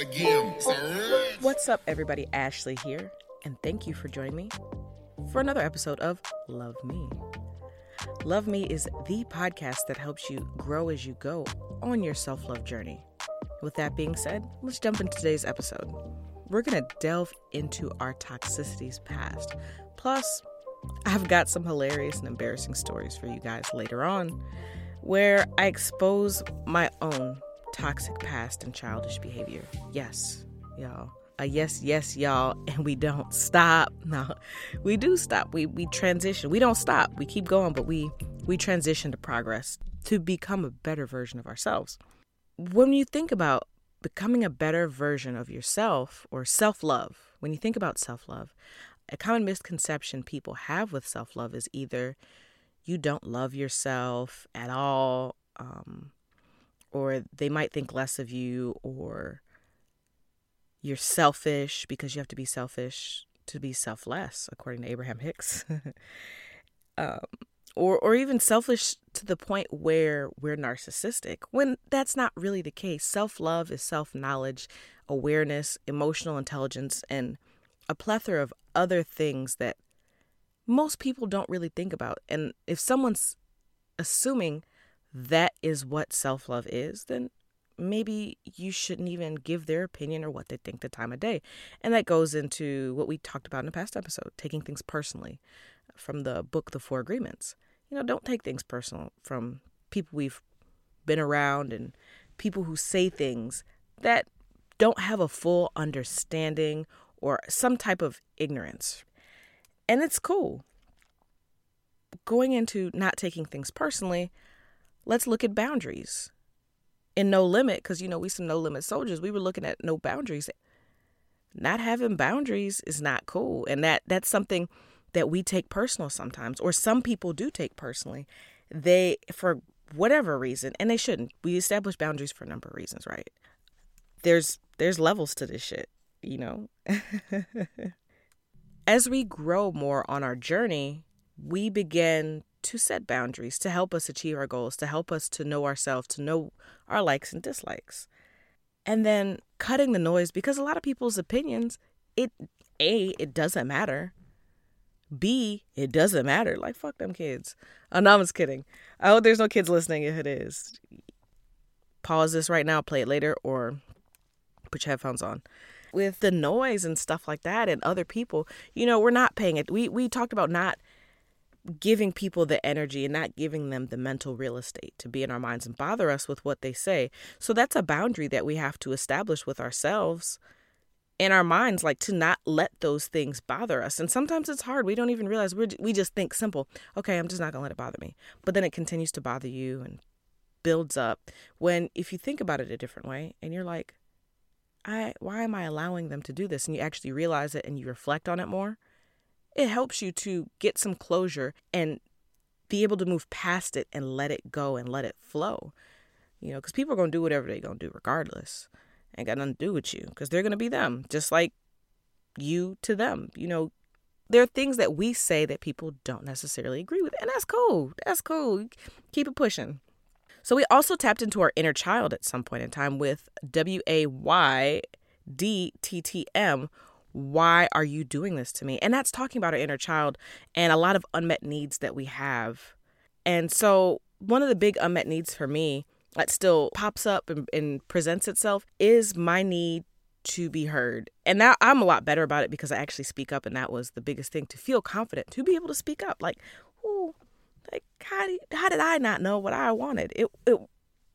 again. Oh, oh, what's up, everybody? Ashley here, and thank you for joining me for another episode of Love Me. Love Me is the podcast that helps you grow as you go on your self love journey. With that being said, let's jump into today's episode. We're going to delve into our toxicities past. Plus, I've got some hilarious and embarrassing stories for you guys later on where I expose my own toxic past and childish behavior. Yes, y'all. A yes, yes, y'all, and we don't stop. No, we do stop. We we transition. We don't stop. We keep going, but we we transition to progress to become a better version of ourselves. When you think about becoming a better version of yourself or self-love, when you think about self-love, a common misconception people have with self-love is either you don't love yourself at all, um, or they might think less of you, or you're selfish because you have to be selfish to be selfless, according to Abraham Hicks. um, or, or even selfish to the point where we're narcissistic, when that's not really the case. Self love is self knowledge, awareness, emotional intelligence, and a plethora of other things that most people don't really think about. And if someone's assuming that is what self love is, then maybe you shouldn't even give their opinion or what they think the time of day. And that goes into what we talked about in the past episode taking things personally from the book, The Four Agreements. You know, don't take things personal from people we've been around and people who say things that don't have a full understanding or some type of ignorance. And it's cool. Going into not taking things personally, let's look at boundaries. And No Limit, because you know, we some no limit soldiers, we were looking at no boundaries. Not having boundaries is not cool. And that that's something that we take personal sometimes, or some people do take personally. They for whatever reason, and they shouldn't. We establish boundaries for a number of reasons, right? There's there's levels to this shit, you know. As we grow more on our journey, we begin to set boundaries to help us achieve our goals, to help us to know ourselves, to know our likes and dislikes. And then cutting the noise because a lot of people's opinions, it A, it doesn't matter. B, it doesn't matter. Like fuck them kids. Oh no, I'm just kidding. I hope there's no kids listening if it is. Pause this right now, play it later, or put your headphones on. With the noise and stuff like that and other people, you know, we're not paying it. We we talked about not giving people the energy and not giving them the mental real estate to be in our minds and bother us with what they say. So that's a boundary that we have to establish with ourselves in our minds, like to not let those things bother us. And sometimes it's hard. We don't even realize we we just think simple. Okay, I'm just not gonna let it bother me. But then it continues to bother you and builds up. When if you think about it a different way, and you're like, I why am I allowing them to do this? And you actually realize it and you reflect on it more it helps you to get some closure and be able to move past it and let it go and let it flow. You know, because people are going to do whatever they're going to do regardless. Ain't got nothing to do with you because they're going to be them, just like you to them. You know, there are things that we say that people don't necessarily agree with, and that's cool. That's cool. Keep it pushing. So we also tapped into our inner child at some point in time with W A Y D T T M why are you doing this to me? And that's talking about our inner child and a lot of unmet needs that we have. And so, one of the big unmet needs for me that still pops up and, and presents itself is my need to be heard. And now I'm a lot better about it because I actually speak up, and that was the biggest thing to feel confident to be able to speak up. Like, ooh, like how did, how did I not know what I wanted? It it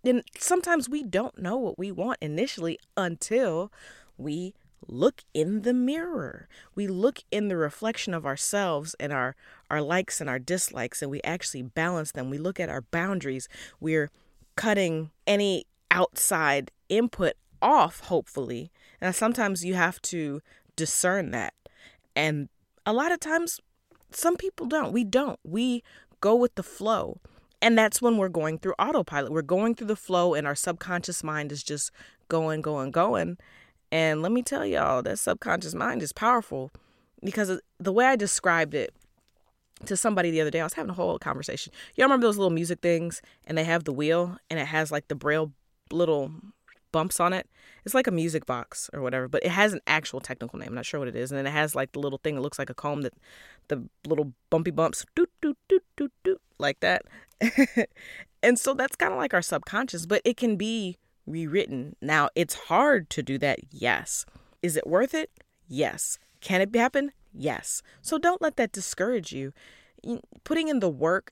and sometimes we don't know what we want initially until we look in the mirror. We look in the reflection of ourselves and our our likes and our dislikes and we actually balance them. We look at our boundaries. We're cutting any outside input off hopefully. And sometimes you have to discern that. And a lot of times some people don't. We don't. We go with the flow. And that's when we're going through autopilot. We're going through the flow and our subconscious mind is just going, going, going. And let me tell y'all, that subconscious mind is powerful because the way I described it to somebody the other day, I was having a whole conversation. Y'all remember those little music things and they have the wheel and it has like the braille little bumps on it. It's like a music box or whatever, but it has an actual technical name. I'm not sure what it is. And then it has like the little thing that looks like a comb that the little bumpy bumps doot doot doot doot doot like that. and so that's kind of like our subconscious, but it can be rewritten. Now, it's hard to do that. Yes. Is it worth it? Yes. Can it happen? Yes. So don't let that discourage you. Putting in the work,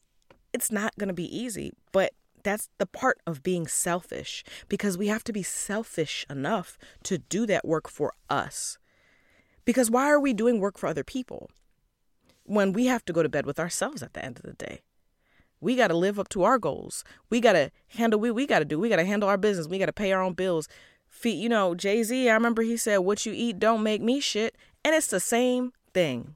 it's not going to be easy, but that's the part of being selfish because we have to be selfish enough to do that work for us. Because why are we doing work for other people when we have to go to bed with ourselves at the end of the day? We got to live up to our goals. We got to handle what we got to do. We got to handle our business. We got to pay our own bills. Feed, you know, Jay Z, I remember he said, What you eat don't make me shit. And it's the same thing.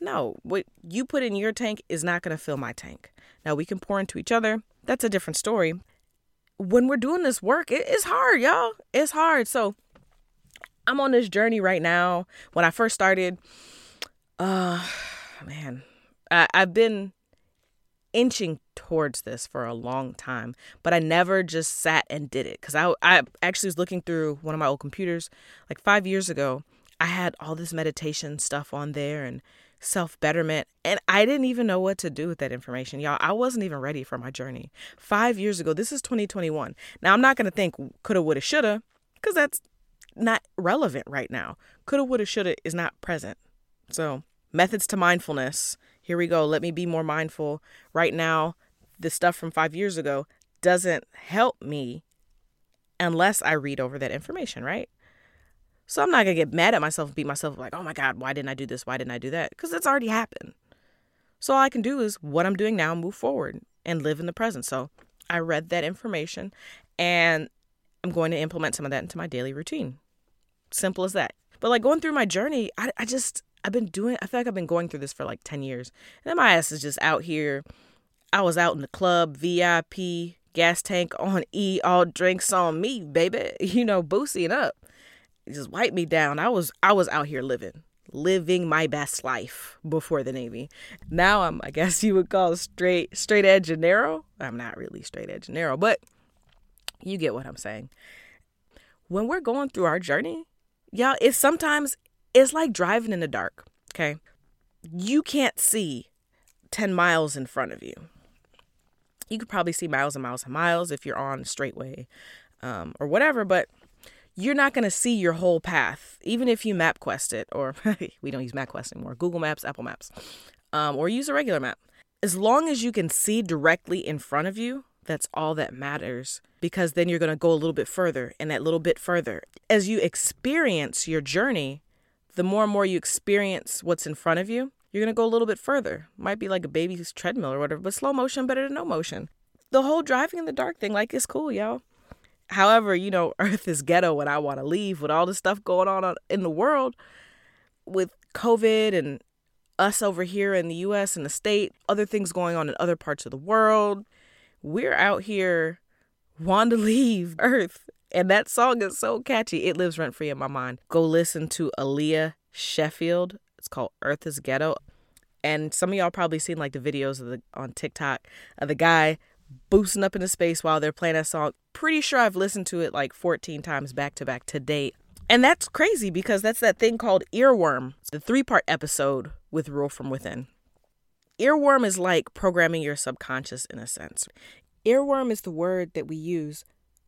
No, what you put in your tank is not going to fill my tank. Now, we can pour into each other. That's a different story. When we're doing this work, it is hard, y'all. It's hard. So, I'm on this journey right now. When I first started, uh, man, I, I've been inching towards this for a long time, but I never just sat and did it because I, I actually was looking through one of my old computers like five years ago. I had all this meditation stuff on there and self betterment, and I didn't even know what to do with that information. Y'all, I wasn't even ready for my journey. Five years ago, this is 2021. Now, I'm not going to think coulda, woulda, shoulda because that's not relevant right now. Coulda, woulda, shoulda is not present. So, methods to mindfulness here we go. Let me be more mindful. Right now, the stuff from five years ago doesn't help me unless I read over that information, right? So I'm not going to get mad at myself and beat myself like, oh my God, why didn't I do this? Why didn't I do that? Because it's already happened. So all I can do is what I'm doing now, move forward and live in the present. So I read that information and I'm going to implement some of that into my daily routine. Simple as that. But like going through my journey, I, I just, I've been doing I feel like I've been going through this for like 10 years. And then my ass is just out here. I was out in the club, VIP, gas tank on E, all drinks on me, baby. You know, boosting up. It just wiped me down. I was I was out here living. Living my best life before the Navy. Now I'm I guess you would call straight straight edge and narrow. I'm not really straight edge and narrow, but you get what I'm saying. When we're going through our journey, y'all, it's sometimes it's like driving in the dark, okay? You can't see 10 miles in front of you. You could probably see miles and miles and miles if you're on straightway um, or whatever, but you're not going to see your whole path, even if you MapQuest it, or we don't use MapQuest anymore, Google Maps, Apple Maps, um, or use a regular map. As long as you can see directly in front of you, that's all that matters because then you're going to go a little bit further and that little bit further. As you experience your journey, the more and more you experience what's in front of you, you're going to go a little bit further. Might be like a baby's treadmill or whatever, but slow motion better than no motion. The whole driving in the dark thing, like, it's cool, y'all. However, you know, Earth is ghetto and I want to leave with all the stuff going on in the world with COVID and us over here in the US and the state, other things going on in other parts of the world. We're out here wanting to leave Earth and that song is so catchy. It lives rent free in my mind. Go listen to Aaliyah Sheffield. It's called Earth is Ghetto. And some of y'all probably seen like the videos of the on TikTok of the guy boosting up into space while they're playing that song. Pretty sure I've listened to it like 14 times back to back to date. And that's crazy because that's that thing called earworm. The three part episode with Rule from Within. Earworm is like programming your subconscious in a sense. Earworm is the word that we use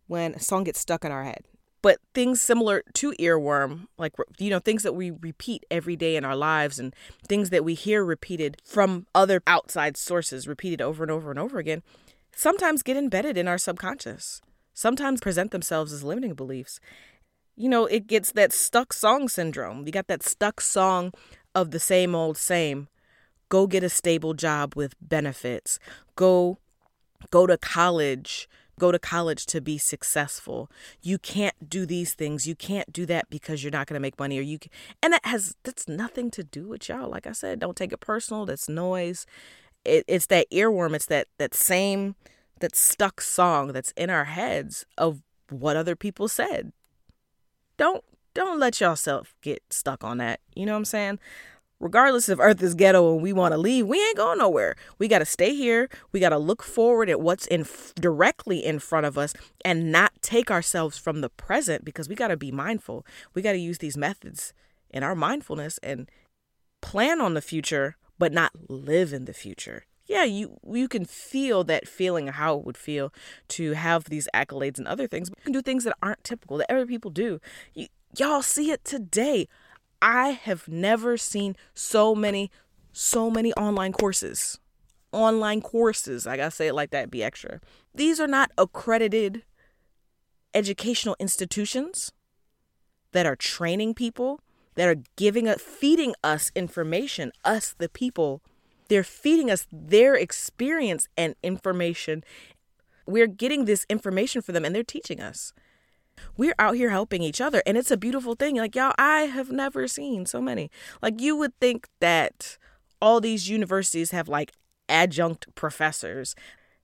when a song gets stuck in our head. But things similar to earworm, like, you know, things that we repeat every day in our lives and things that we hear repeated from other outside sources, repeated over and over and over again, sometimes get embedded in our subconscious, sometimes present themselves as limiting beliefs. You know, it gets that stuck song syndrome. You got that stuck song of the same old same. Go get a stable job with benefits. Go go to college go to college to be successful. You can't do these things. You can't do that because you're not going to make money or you can, and that has that's nothing to do with y'all. Like I said, don't take it personal. That's noise. It, it's that earworm. It's that that same that stuck song that's in our heads of what other people said. Don't don't let yourself get stuck on that. You know what I'm saying? Regardless if Earth is ghetto and we want to leave, we ain't going nowhere. We got to stay here. We got to look forward at what's in directly in front of us and not take ourselves from the present because we got to be mindful. We got to use these methods in our mindfulness and plan on the future, but not live in the future. Yeah, you you can feel that feeling of how it would feel to have these accolades and other things. But you can do things that aren't typical that other people do. You, y'all see it today. I have never seen so many, so many online courses. Online courses. I gotta say it like that, be extra. These are not accredited educational institutions that are training people, that are giving us, feeding us information, us, the people. They're feeding us their experience and information. We're getting this information for them and they're teaching us we're out here helping each other and it's a beautiful thing like y'all i have never seen so many. Like you would think that all these universities have like adjunct professors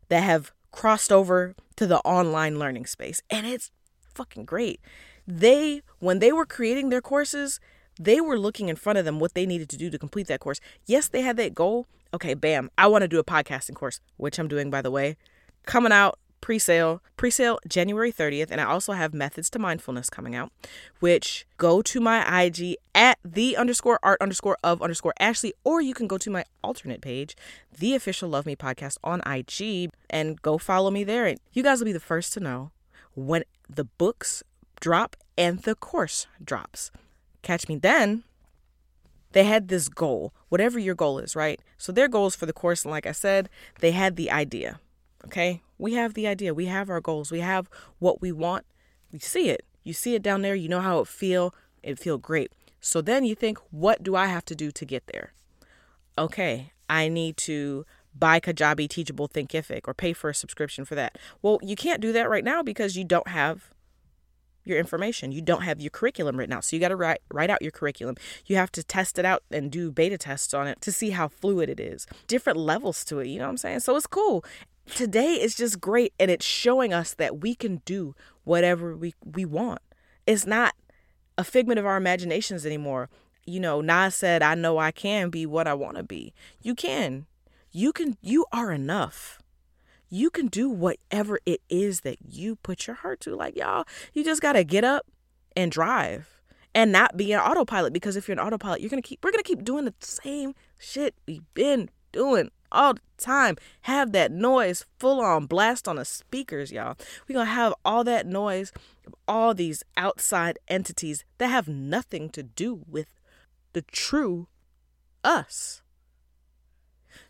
that have crossed over to the online learning space and it's fucking great. They when they were creating their courses they were looking in front of them what they needed to do to complete that course. Yes they had that goal. Okay bam i want to do a podcasting course which i'm doing by the way coming out pre-sale pre-sale january 30th and i also have methods to mindfulness coming out which go to my ig at the underscore art underscore of underscore ashley or you can go to my alternate page the official love me podcast on ig and go follow me there. And you guys will be the first to know when the books drop and the course drops. Catch me then. They had this goal whatever your goal is right? So their goals for the course and like i said they had the idea Okay? We have the idea. We have our goals. We have what we want. We see it. You see it down there. You know how it feel. It feel great. So then you think, what do I have to do to get there? Okay, I need to buy Kajabi Teachable Thinkific or pay for a subscription for that. Well, you can't do that right now because you don't have your information. You don't have your curriculum written out. So you got to write write out your curriculum. You have to test it out and do beta tests on it to see how fluid it is. Different levels to it, you know what I'm saying? So it's cool today is just great and it's showing us that we can do whatever we, we want. It's not a figment of our imaginations anymore. You know, Nas said, I know I can be what I want to be. You can. You can, you are enough. You can do whatever it is that you put your heart to. Like, y'all, you just got to get up and drive and not be an autopilot because if you're an autopilot, you're to keep, we're to keep doing the same shit we've been doing all the time. Have that noise full on blast on the speakers, y'all. We're going to have all that noise of all these outside entities that have nothing to do with the true us.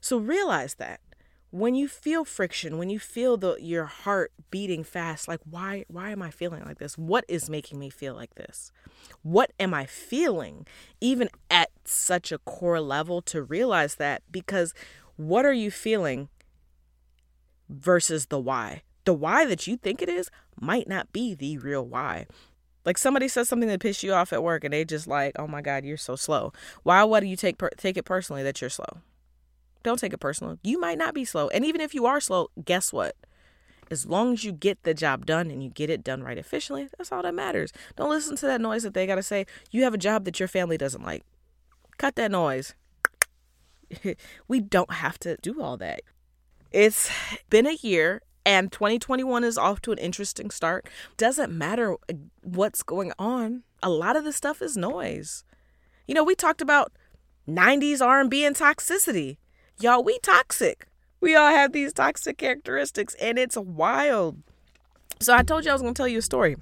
So realize that when you feel friction, when you feel the your heart beating fast, like why why am I feeling like this? What is making me feel like this? What am I feeling even at such a core level to realize that because what are you feeling versus the why? The why that you think it is might not be the real why. Like somebody says something that pissed you off at work and they just like, "Oh my god, you're so slow." Why would you take per- take it personally that you're slow? Don't take it personal. You might not be slow. And even if you are slow, guess what? As long as you get the job done and you get it done right efficiently, that's all that matters. Don't listen to that noise that they got to say. You have a job that your family doesn't like. Cut that noise. we don't have to do all that. It's been a year and 2021 is off to an interesting start. Doesn't matter what's going on. A lot of the stuff is noise. You know, we talked about 90s R&B and toxicity. Y'all, we toxic. We all have these toxic characteristics and it's wild. So I told you I was going to tell you a story.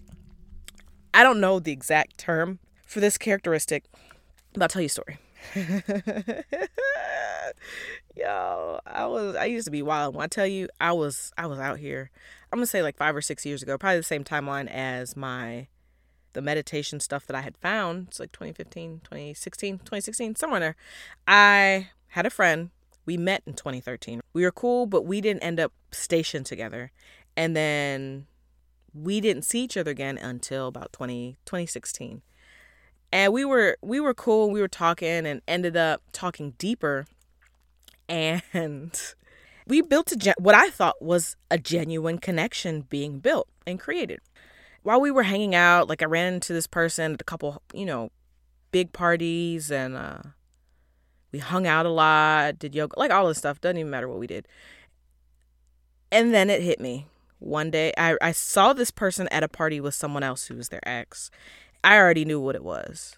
I don't know the exact term for this characteristic, but I'll tell you a story. Yo, I was I used to be wild. When I tell you, I was I was out here. I'm gonna say like five or six years ago, probably the same timeline as my the meditation stuff that I had found. It's like 2015, 2016, 2016, somewhere there. I had a friend. We met in 2013. We were cool, but we didn't end up stationed together. And then we didn't see each other again until about 20, 2016 and we were we were cool we were talking and ended up talking deeper and we built a what i thought was a genuine connection being built and created while we were hanging out like i ran into this person at a couple you know big parties and uh We hung out a lot, did yoga, like all this stuff. Doesn't even matter what we did. And then it hit me. One day, I, I saw this person at a party with someone else who was their ex. I already knew what it was.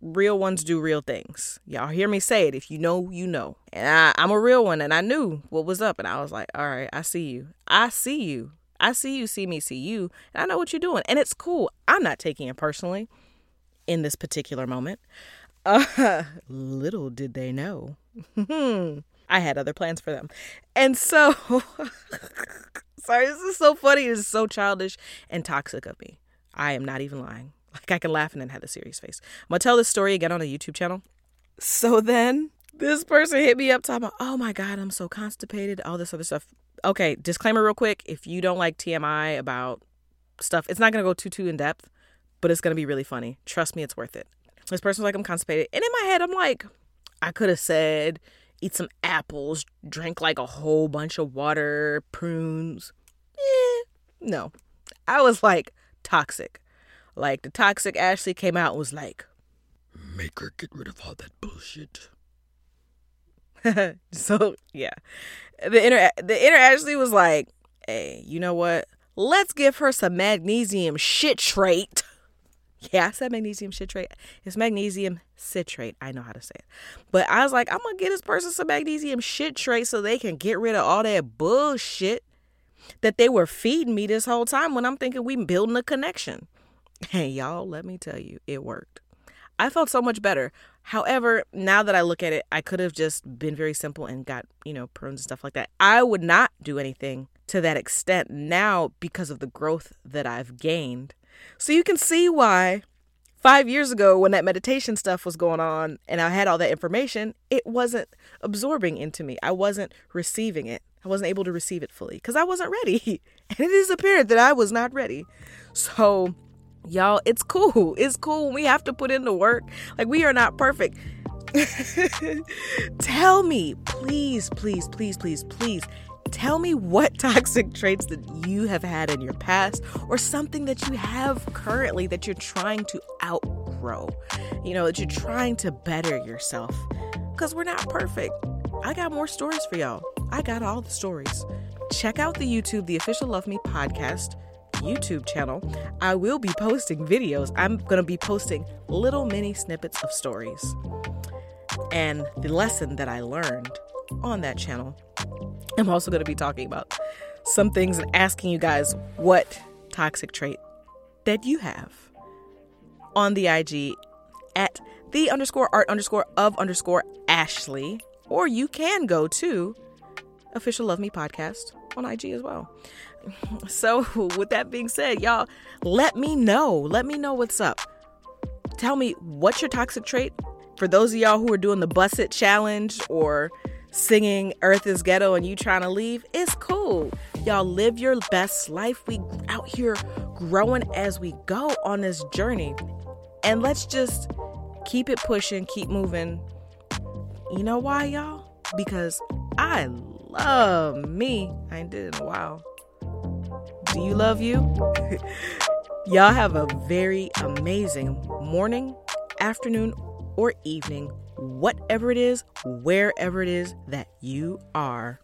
Real ones do real things. Y'all hear me say it. If you know, you know. And I, I'm a real one, and I knew what was up. And I was like, all right, I see you. I see you. I see you, see me, see you. And I know what you're doing. And it's cool. I'm not taking it personally in this particular moment. Uh, little did they know. I had other plans for them. And so, sorry, this is so funny. It's so childish and toxic of me. I am not even lying. Like, I can laugh and then have a serious face. I'm to tell this story again on a YouTube channel. So then, this person hit me up talking about, oh my God, I'm so constipated, all this other stuff. Okay, disclaimer real quick. If you don't like TMI about stuff, it's not to go too, too in depth, but it's to be really funny. Trust me, it's worth it. This person's like, I'm constipated. And in my head, I'm like, I could have said, eat some apples, drink like a whole bunch of water, prunes. Eh, no. I was like, toxic. Like the toxic Ashley came out and was like, make her get rid of all that bullshit. so yeah, the inner the inner Ashley was like, hey, you know what? Let's give her some magnesium citrate. Yeah, I said magnesium citrate. It's magnesium citrate. I know how to say it. But I was like, I'm gonna get this person some magnesium citrate so they can get rid of all that bullshit that they were feeding me this whole time when I'm thinking we building a connection. And y'all, let me tell you, it worked. I felt so much better. However, now that I look at it, I could have just been very simple and got, you know, prunes and stuff like that. I would not do anything to that extent now because of the growth that I've gained. So you can see why five years ago, when that meditation stuff was going on and I had all that information, it wasn't absorbing into me. I wasn't receiving it. I wasn't able to receive it fully because I wasn't ready. And it is apparent that I was not ready. So Y'all, it's cool. It's cool. We have to put in the work. Like, we are not perfect. tell me, please, please, please, please, please, tell me what toxic traits that you have had in your past or something that you have currently that you're trying to outgrow. You know, that you're trying to better yourself. Because we're not perfect. I got more stories for y'all. I got all the stories. Check out the YouTube, the official Love Me podcast YouTube channel, I will be posting videos. I'm going to be posting little mini snippets of stories and the lesson that I learned on that channel. I'm also going to be talking about some things and asking you guys what toxic trait that you have on the IG at the underscore art underscore of underscore Ashley, or you can go to official Love Me podcast on IG as well. So, with that being said, y'all, let me know. Let me know what's up. Tell me what's your toxic trait. For those of y'all who are doing the Bus It challenge or singing Earth is Ghetto and you trying to leave, it's cool. Y'all live your best life. We out here growing as we go on this journey. And let's just keep it pushing, keep moving. You know why, y'all? Because I love me. I ain't did it in a while. Do you love you? Y'all have a very amazing morning, afternoon, or evening, whatever it is, wherever it is that you are.